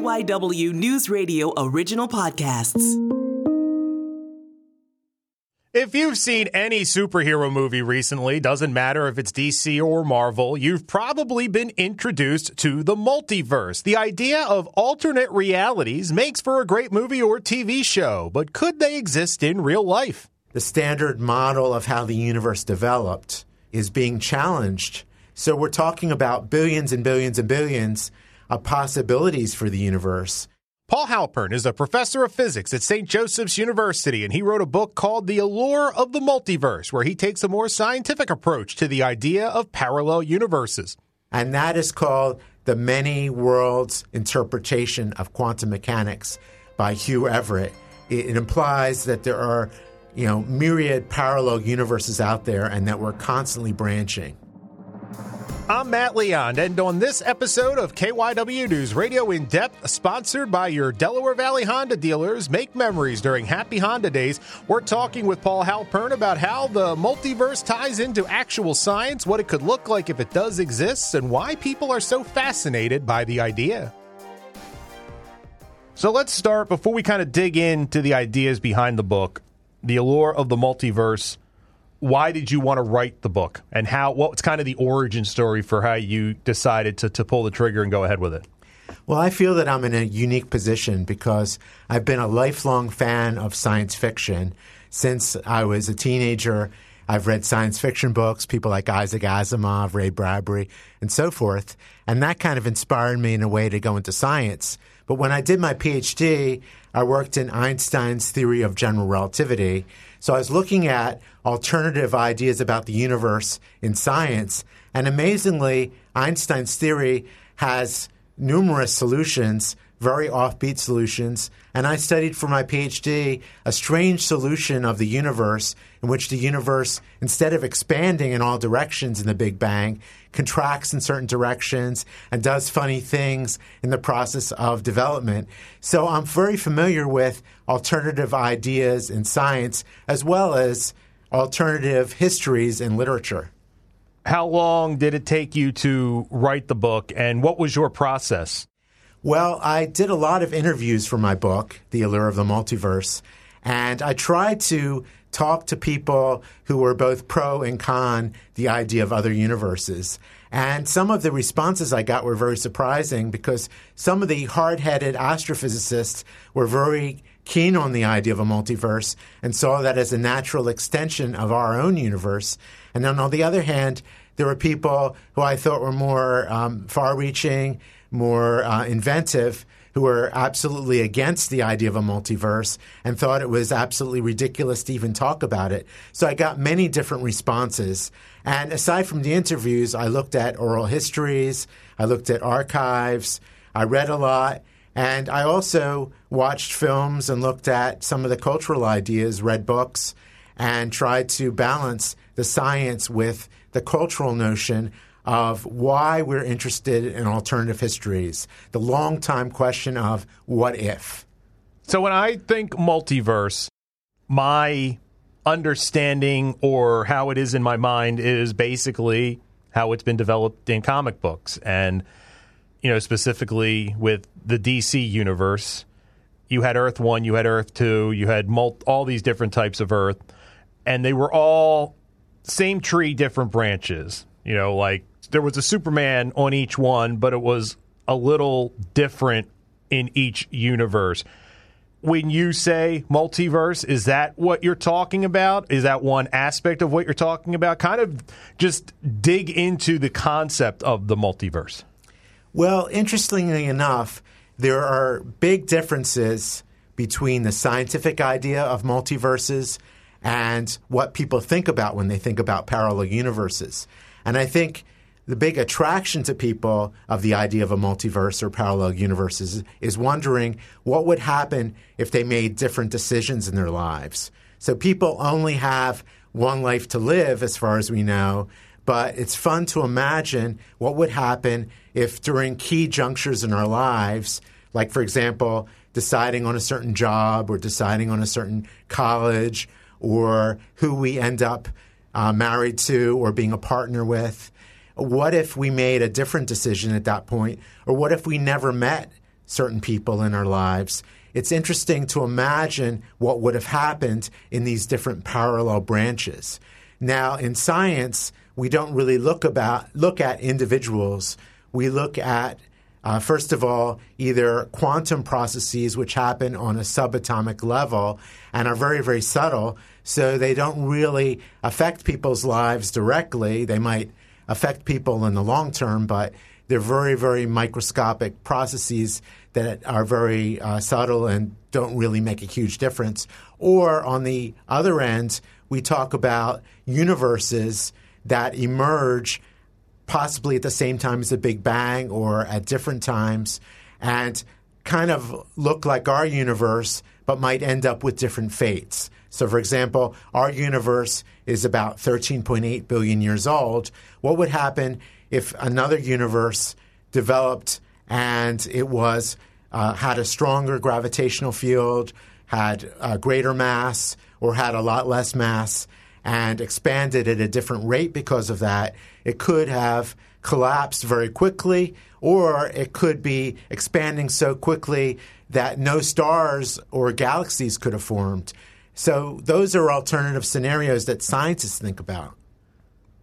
KYW News Radio original podcasts. If you've seen any superhero movie recently, doesn't matter if it's DC or Marvel, you've probably been introduced to the multiverse. The idea of alternate realities makes for a great movie or TV show, but could they exist in real life? The standard model of how the universe developed is being challenged. So we're talking about billions and billions and billions of possibilities for the universe. Paul Halpern is a professor of physics at St. Joseph's University, and he wrote a book called The Allure of the Multiverse, where he takes a more scientific approach to the idea of parallel universes. And that is called The Many Worlds Interpretation of Quantum Mechanics by Hugh Everett. It, implies that there are, you know, myriad parallel universes out there and that we're constantly branching. I'm Matt Leon, and on this episode of KYW News Radio in Depth, sponsored by your Delaware Valley Honda dealers, make memories during Happy Honda Days. We're talking with Paul Halpern about how the multiverse ties into actual science, what it could look like if it does exist, and why people are so fascinated by the idea. So let's start before we kind of dig into the ideas behind the book, the allure of the multiverse why did you want to write the book? And how what's kind of the origin story for how you decided to, to pull the trigger and go ahead with it? Well i feel that i'm in a unique position because i've been a lifelong fan of science fiction since i was a teenager i've read science fiction books people like isaac asimov ray bradbury and so forth. And that kind of inspired me in a way to go into science. But when i did my phd i worked in einstein's theory of general relativity. So I was looking at alternative ideas about the universe in science, and amazingly, Einstein's theory has numerous solutions, very offbeat solutions. And I studied for my PhD a strange solution of the universe in which the universe, instead of expanding in all directions in the Big Bang, contracts in certain directions and does funny things in the process of development. So I'm very familiar with alternative ideas in science as well as alternative histories in literature. How long did it take you to write the book, and what was your process? Well, I did a lot of interviews for my book, The Allure of the Multiverse, and I tried to talk to people who were both pro and con the idea of other universes. And some of the responses I got were very surprising because some of the hard headed astrophysicists were very keen on the idea of a multiverse and saw that as a natural extension of our own universe. And then on the other hand, there were people who I thought were more um, far reaching, more uh, inventive, who were absolutely against the idea of a multiverse and thought it was absolutely ridiculous to even talk about it. So I got many different responses. And aside from the interviews, I looked at oral histories, I looked at archives, I read a lot, and I also watched films and looked at some of the cultural ideas, read books, and tried to balance the science with the cultural notion of why we're interested in alternative histories, the long time question of what if. So when I think multiverse, my understanding or how it is in my mind is basically how it's been developed in comic books. And you know specifically with the DC universe you had earth 1 you had earth 2 you had mul- all these different types of earth. And they were all same tree different branches you know like there was a Superman on each one, but it was a little different in each universe. When you say multiverse, is that what you're talking about? Is that one aspect of what you're talking about? Kind of just dig into the concept of the multiverse. Well, interestingly enough, there are big differences between the scientific idea of multiverses and what people think about when they think about parallel universes. And I think the big attraction to people of the idea of a multiverse or parallel universes is wondering what would happen if they made different decisions in their lives. So people only have one life to live, as far as we know, but it's fun to imagine what would happen if during key junctures in our lives, like, for example, deciding on a certain job or deciding on a certain college or who we end up uh, married to or being a partner with, what if we made a different decision at that point? Or what if we never met certain people in our lives, it's interesting to imagine what would have happened in these different parallel branches. Now, in science, we don't really look about look at individuals. We look at uh, first of all, either quantum processes which happen on a subatomic level and are very, very subtle, so they don't really affect people's lives directly. They might affect people in the long term, but they're very, very microscopic processes that are very uh, subtle and don't really make a huge difference. Or on the other end, we talk about universes that emerge possibly at the same time as the Big Bang or at different times and kind of look like our universe but might end up with different fates. So, for example, our universe is about 13.8 billion years old. What would happen if another universe developed and it was uh, had a stronger gravitational field, had a greater mass, or had a lot less mass? and expanded at a different rate because of that, it could have collapsed very quickly, or it could be expanding so quickly that no stars or galaxies could have formed. So, those are alternative scenarios that scientists think about.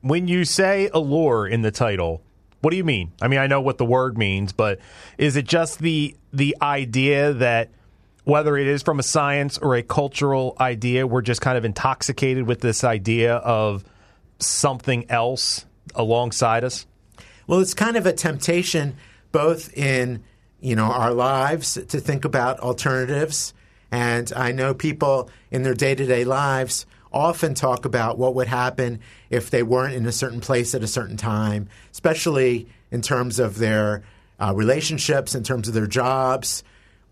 When you say allure in the title, what do you mean? I mean, I know what the word means, but is it just the the idea that whether it is from a science or a cultural idea, we're just kind of intoxicated with this idea of something else alongside us? Well, it's kind of a temptation both in you know our lives to think about alternatives and I know people in their day-to-day lives often talk about what would happen if they weren't in a certain place at a certain time, especially in terms of their uh, relationships, in terms of their jobs,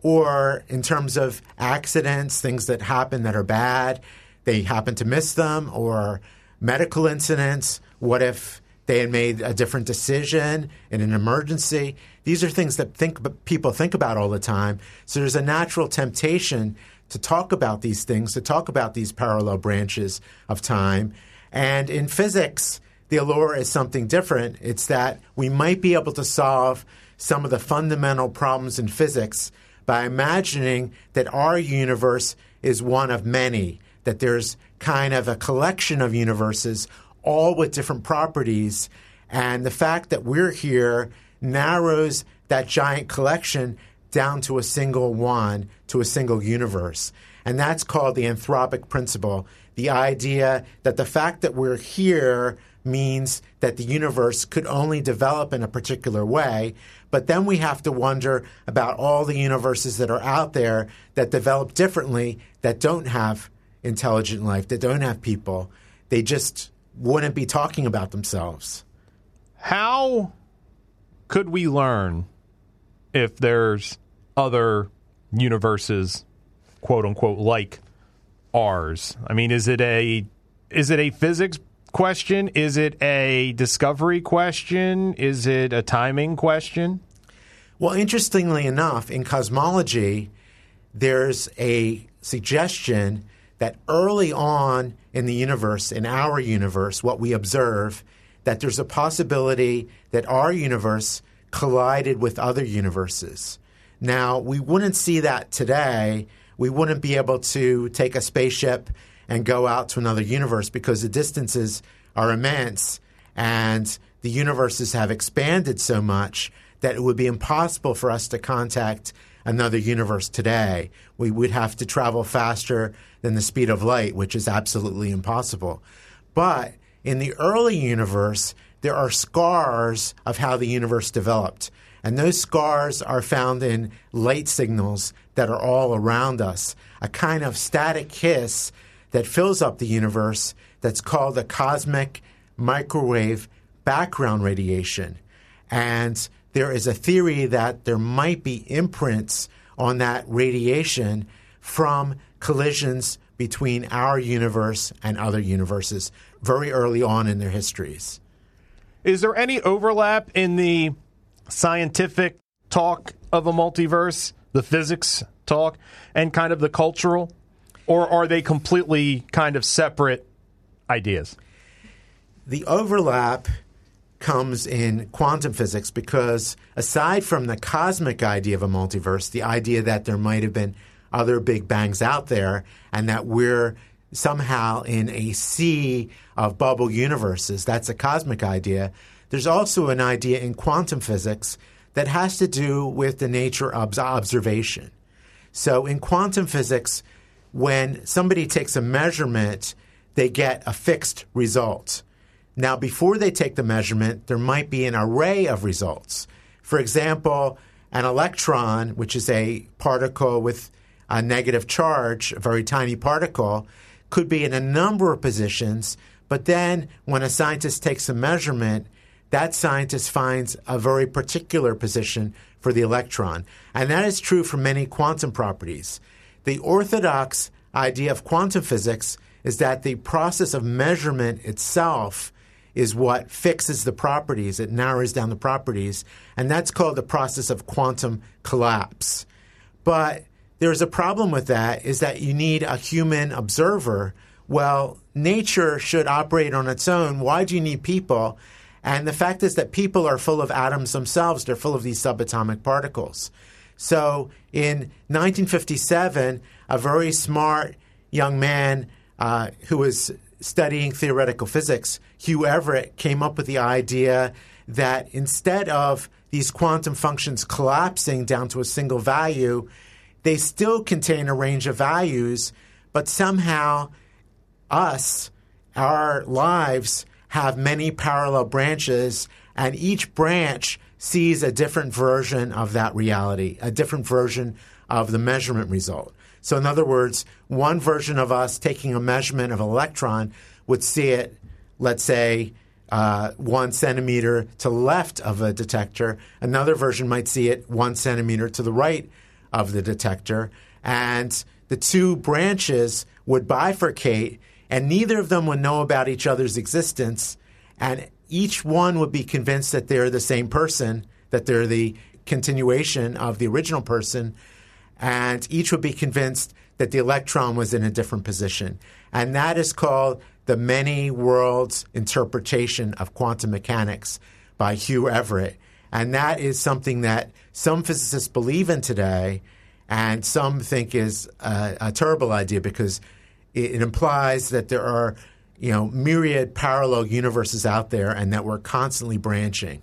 or in terms of accidents, things that happen that are bad, they happen to miss them, or medical incidents. What if they had made a different decision in an emergency? These are things that think people think about all the time. So there's a natural temptation to talk about these things, to talk about these parallel branches of time. And in physics, the allure is something different. It's that we might be able to solve some of the fundamental problems in physics by imagining that our universe is one of many, that there's kind of a collection of universes, all with different properties. And the fact that we're here narrows that giant collection down to a single one, to a single universe. And that's called the anthropic principle the idea that the fact that we're here means that the universe could only develop in a particular way. But then we have to wonder about all the universes that are out there that develop differently, that don't have intelligent life, that don't have people. They just wouldn't be talking about themselves. How could we learn if there's other universes, quote unquote, like ours? I mean, is it a is it a physics question? Is it a discovery question? Is it a timing question? Well, interestingly enough, in cosmology, there's a suggestion that early on in the universe, in our universe, what we observe, that there's a possibility that our universe collided with other universes. Now, we wouldn't see that today. We wouldn't be able to take a spaceship and go out to another universe because the distances are immense and the universes have expanded so much that it would be impossible for us to contact another universe today. We would have to travel faster than the speed of light, which is absolutely impossible. But in the early universe, there are scars of how the universe developed. And those scars are found in light signals that are all around us, a kind of static hiss that fills up the universe that's called the cosmic microwave background radiation. And there is a theory that there might be imprints on that radiation from collisions between our universe and other universes very early on in their histories. Is there any overlap in the scientific talk of a multiverse, the physics talk, and kind of the cultural? Or are they completely kind of separate ideas? The overlap comes in quantum physics because aside from the cosmic idea of a multiverse, the idea that there might have been other big bangs out there and that we're somehow in a sea of bubble universes, that's a cosmic idea. There's also an idea in quantum physics that has to do with the nature of observation. So in quantum physics, when somebody takes a measurement, they get a fixed result. Now, before they take the measurement, there might be an array of results. For example, an electron, which is a particle with a negative charge, a very tiny particle, could be in a number of positions. But then, when a scientist takes a measurement, that scientist finds a very particular position for the electron. And that is true for many quantum properties. The orthodox idea of quantum physics is that the process of measurement itself is what fixes the properties, it narrows down the properties, and that's called the process of quantum collapse. But there's a problem with that is that you need a human observer. Well, nature should operate on its own. Why do you need people? And the fact is that people are full of atoms themselves. They're full of these subatomic particles. So in 1957, a very smart young man uh, who was studying theoretical physics, Hugh Everett came up with the idea that instead of these quantum functions collapsing down to a single value, they still contain a range of values, but somehow us, our lives, have many parallel branches, and each branch sees a different version of that reality, a different version of the measurement result. So, in other words, one version of us taking a measurement of an electron would see it, let's say, uh, one centimeter to left of a detector. Another version might see it one centimeter to the right of the detector. And the two branches would bifurcate, and neither of them would know about each other's existence. And each one would be convinced that they're the same person, that they're the continuation of the original person and each would be convinced that the electron was in a different position. And that is called the many worlds interpretation of quantum mechanics by Hugh Everett. And that is something that some physicists believe in today, and some think is a, a terrible idea because it, it implies that there are you know myriad parallel universes out there and that we're constantly branching.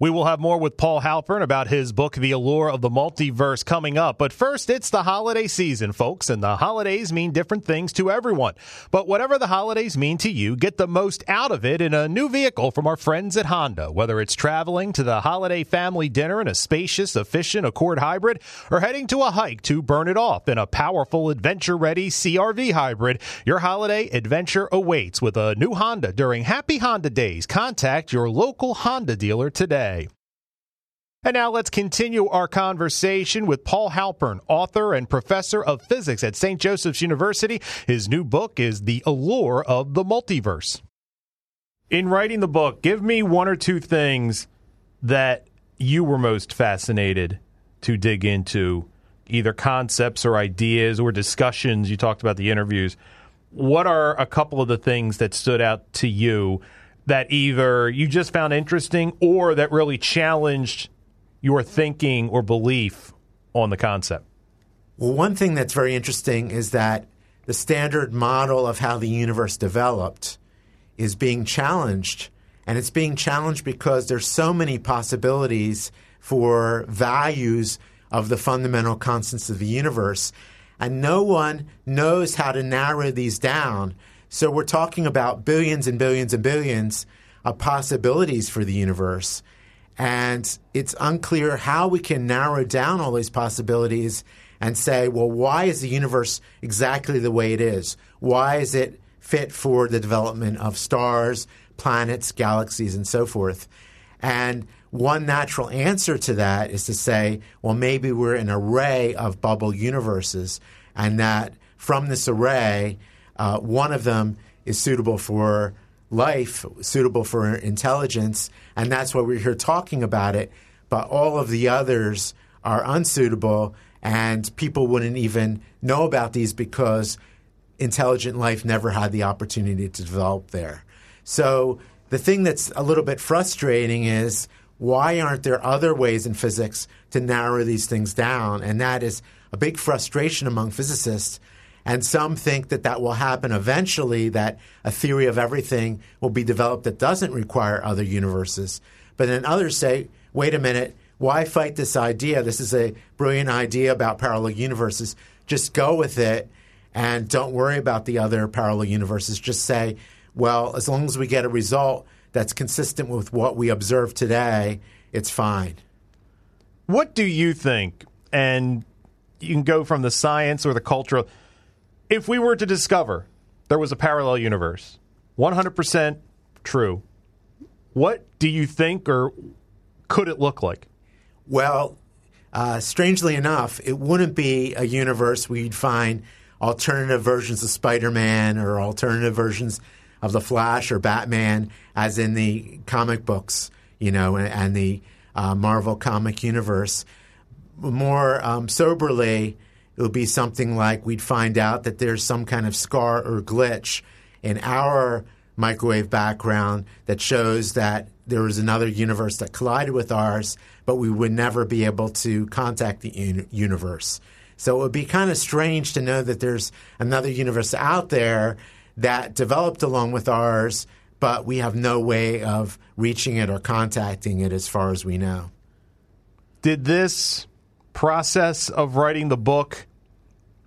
We will have more with Paul Halpern about his book, The Allure of the Multiverse, coming up. But first, it's the holiday season, folks, and the holidays mean different things to everyone. But whatever the holidays mean to you, get the most out of it in a new vehicle from our friends at Honda. Whether it's traveling to the holiday family dinner in a spacious, efficient Accord hybrid, or heading to a hike to burn it off in a powerful, adventure ready CRV hybrid, your holiday adventure awaits with a new Honda during Happy Honda Days. Contact your local Honda dealer today today. And now let's continue our conversation with Paul Halpern, author and professor of physics at St. Joseph's University. His new book is The Allure of the Multiverse. In writing the book, give me one or two things that you were most fascinated to dig into, either concepts or ideas or discussions. You talked about the interviews. What are a couple of the things that stood out to you that either you just found interesting or that really challenged your thinking or belief on the concept? Well, one thing that's very interesting is that the standard model of how the universe developed is being challenged. And it's being challenged because there's so many possibilities for values of the fundamental constants of the universe. And no one knows how to narrow these down. So we're talking about billions and billions and billions of possibilities for the universe. And it's unclear how we can narrow down all these possibilities and say, well, why is the universe exactly the way it is? Why is it fit for the development of stars, planets, galaxies, and so forth? And one natural answer to that is to say, well, maybe we're an array of bubble universes, and that from this array, uh, one of them is suitable for life, suitable for intelligence, and that's why we're here talking about it. But all of the others are unsuitable, and people wouldn't even know about these because intelligent life never had the opportunity to develop there. So The thing that's a little bit frustrating is why aren't there other ways in physics to narrow these things down? And that is a big frustration among physicists. And some think that that will happen eventually, that a theory of everything will be developed that doesn't require other universes. But then others say, wait a minute, why fight this idea? This is a brilliant idea about parallel universes. Just go with it and don't worry about the other parallel universes. Just say, well, as long as we get a result that's consistent with what we observe today, it's fine. What do you think? And you can go from the science or the cultural. If we were to discover there was a parallel universe, 100% true, what do you think or could it look like? Well, uh, strangely enough, it wouldn't be a universe where you'd find alternative versions of Spider Man or alternative versions of the Flash or Batman, as in the comic books, you know, and, the uh, Marvel comic universe. More um, soberly, it would be something like we'd find out that there's some kind of scar or glitch in our microwave background that shows that there was another universe that collided with ours, but we would never be able to contact the un- universe. So it would be kind of strange to know that there's another universe out there that developed along with ours, but we have no way of reaching it or contacting it as far as we know. Did this process of writing the book,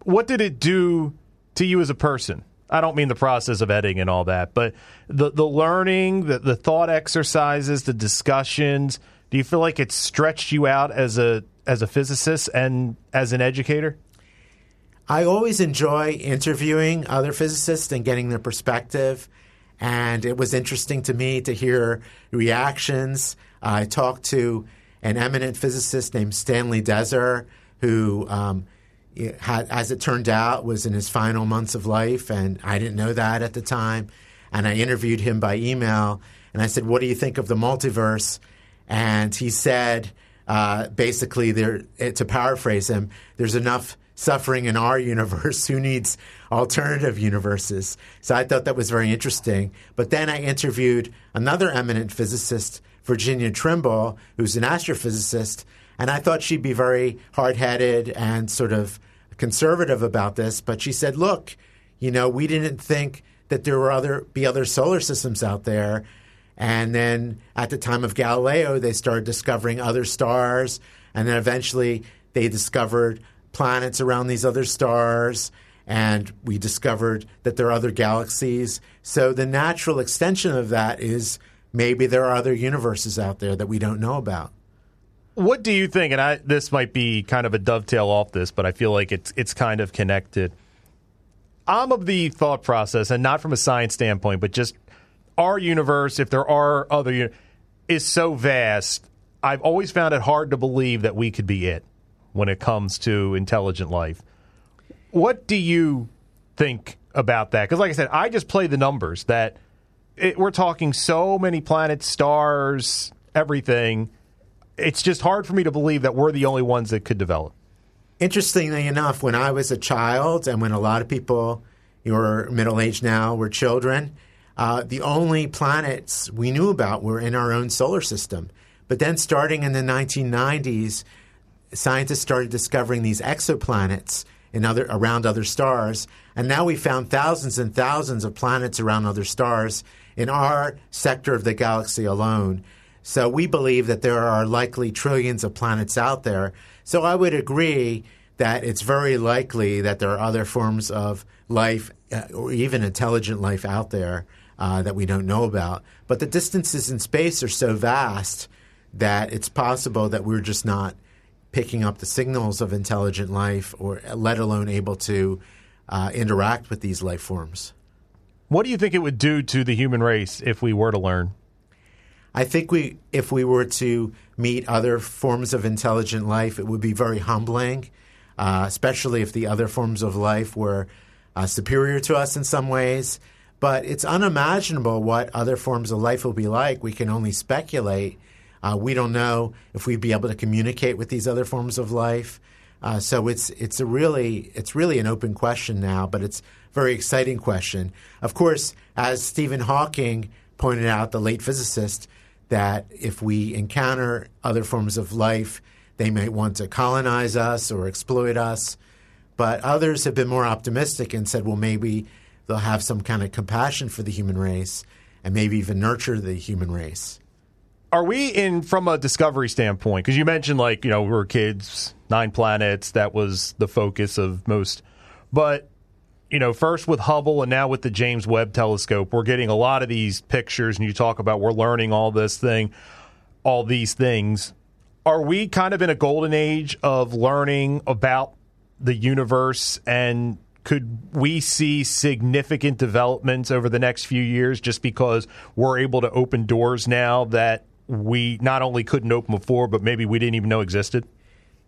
what did it do to you as a person? I don't mean the process of editing and all that, but the the learning, the, the thought exercises, the discussions. Do you feel like it stretched you out as a as a physicist and as an educator? I always enjoy interviewing other physicists and getting their perspective. And it was interesting to me to hear reactions. I talked to an eminent physicist named Stanley Deser, who, um, had, as it turned out, was in his final months of life. And I didn't know that at the time. And I interviewed him by email. And I said, What do you think of the multiverse? And he said, uh, basically, there, to paraphrase him, there's enough suffering in our universe. Who needs alternative universes? So I thought that was very interesting. But then I interviewed another eminent physicist, Virginia Trimble, who's an astrophysicist, and I thought she'd be very hard headed and sort of conservative about this. But she said, look, you know, we didn't think that there were other be other solar systems out there. And then at the time of Galileo, they started discovering other stars. And then eventually they discovered planets around these other stars, and we discovered that there are other galaxies. So the natural extension of that is maybe there are other universes out there that we don't know about. What do you think? And I, this might be kind of a dovetail off this, but I feel like it's it's kind of connected. I'm of the thought process, and not from a science standpoint, but just our universe. If there are other, is so vast. I've always found it hard to believe that we could be it when it comes to intelligent life. What do you think about that? Because, like I said, I just play the numbers that it, we're talking so many planets, stars, everything. It's just hard for me to believe that we're the only ones that could develop. Interestingly enough, when I was a child and when a lot of people who are middle aged now were children, uh, the only planets we knew about were in our own solar system. But then, starting in the 1990s, scientists started discovering these exoplanets in other around other stars, and now we found thousands and thousands of planets around other stars in our sector of the galaxy alone. So we believe that there are likely trillions of planets out there. So I would agree that it's very likely that there are other forms of life uh, or even intelligent life out there uh, that we don't know about. But the distances in space are so vast that it's possible that we're just not picking up the signals of intelligent life, or let alone able to uh, interact with these life forms. What do you think it would do to the human race if we were to learn? I think we, if we were to meet other forms of intelligent life, it would be very humbling, uh, especially if the other forms of life were uh, superior to us in some ways. But it's unimaginable what other forms of life will be like. We can only speculate. Uh, we don't know if we'd be able to communicate with these other forms of life. Uh, so it's it's a really it's really an open question now, but it's a very exciting question. Of course, as Stephen Hawking pointed out, the late physicist, that if we encounter other forms of life, they might want to colonize us or exploit us. But others have been more optimistic and said, well, maybe they'll have some kind of compassion for the human race and maybe even nurture the human race. Are we in from a discovery standpoint? Because you mentioned like you know we were kids, nine planets. That was the focus of most. But you know, first with Hubble and now with the James Webb Telescope, we're getting a lot of these pictures, and you talk about we're learning all this thing, all these things. Are we kind of in a golden age of learning about the universe and could we see significant developments over the next few years just because we're able to open doors now that we not only couldn't open before, but maybe we didn't even know existed?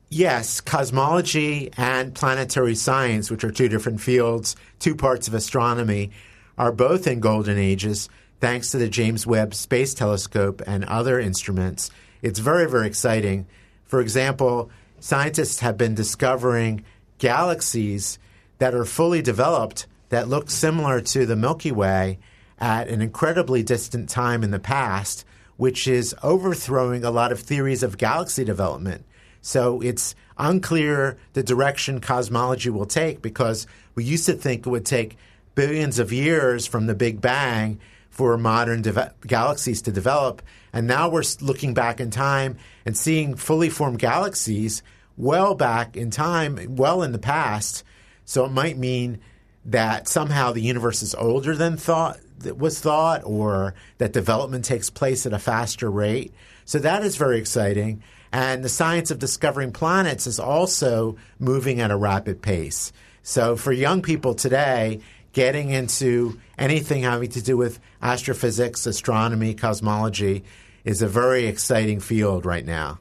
Yes, cosmology and planetary science, which are two different fields, two parts of astronomy, are both in golden ages thanks to the James Webb Space Telescope and other instruments. It's very, very exciting. For example, scientists have been discovering galaxies that are fully developed that look similar to the Milky Way at an incredibly distant time in the past, which is overthrowing a lot of theories of galaxy development. So it's unclear the direction cosmology will take because we used to think it would take billions of years from the Big Bang for modern de- galaxies to develop. And now we're looking back in time and seeing fully formed galaxies well back in time, well in the past. So it might mean that somehow the universe is older than thought was thought or that development takes place at a faster rate. So that is very exciting. And the science of discovering planets is also moving at a rapid pace. So for young people today, getting into anything having to do with astrophysics, astronomy, cosmology is a very exciting field right now.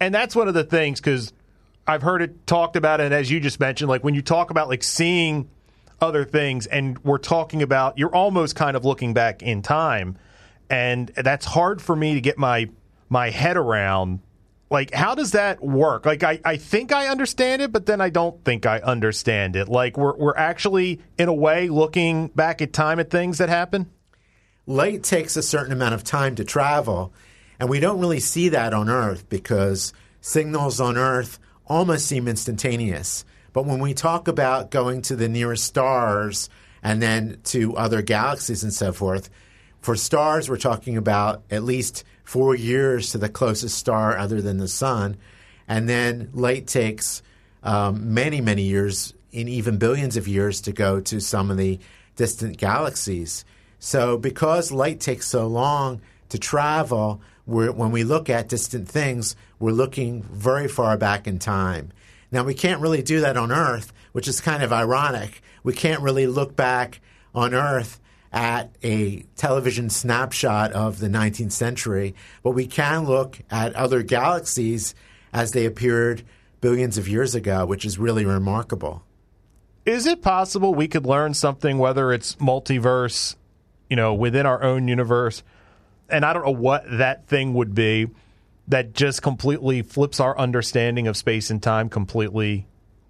And that's one of the things because I've heard it talked about, and as you just mentioned, like when you talk about like seeing other things, and we're talking about, you're almost kind of looking back in time, and that's hard for me to get my my head around. Like how does that work? Like I, I think i understand it but then i don't think i understand it. Like we're, we're actually in a way looking back at time at things that happen? Light takes a certain amount of time to travel and we don't really see that on earth because signals on earth almost seem instantaneous but when we talk about going to the nearest stars and then to other galaxies and so forth for stars we're talking about at least four years to the closest star other than the sun. And then light takes um, many, many years, in even billions of years, to go to some of the distant galaxies. So, because light takes so long to travel, when we look at distant things, we're looking very far back in time. Now, we can't really do that on Earth, which is kind of ironic. We can't really look back on Earth at a television snapshot of the 19th century, but we can look at other galaxies as they appeared billions of years ago, which is really remarkable. Is it possible we could learn something, whether it's multiverse, you know, within our own universe, and I don't know what that thing would be, that just completely flips our understanding of space and time completely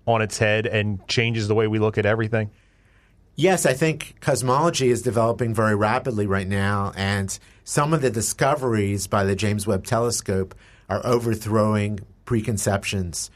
on its head and changes the way we look at everything? Yes, I think cosmology is developing very rapidly right now, and some of the discoveries by the James Webb Telescope are overthrowing preconceptions,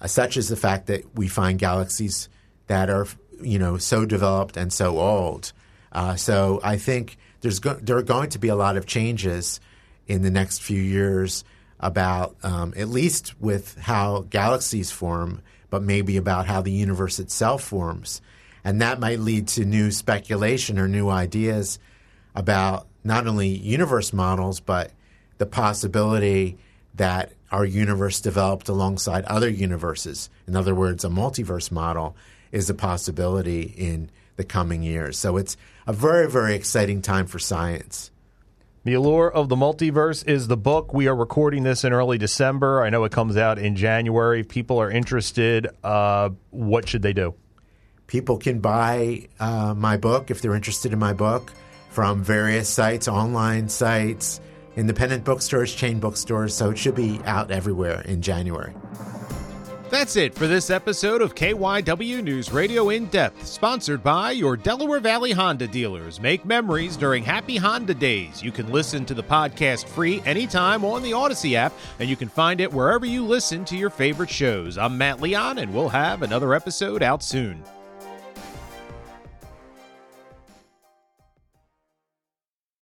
uh, such as the fact that we find galaxies that are, you know, so developed and so old. Uh, so I think there's go- there are going to be a lot of changes in the next few years about um, at least with how galaxies form, but maybe about how the universe itself forms. And that might lead to new speculation or new ideas about not only universe models, but the possibility that our universe developed alongside other universes. In other words, a multiverse model is a possibility in the coming years. So it's a very, very exciting time for science. The Allure of the Multiverse is the book. We are recording this in early December. I know it comes out in January. If people are interested, uh, what should they do? people can buy uh, my book if they're interested in my book from various sites, online sites, independent bookstores, chain bookstores. So it should be out everywhere in January. That's it for this episode of KYW News Radio In Depth, sponsored by your Delaware Valley Honda dealers. Make memories during Happy Honda Days. You can listen to the podcast free anytime on the Audacy app, and you can find it wherever you listen to your favorite shows. I'm Matt Leon, and we'll have another episode out soon.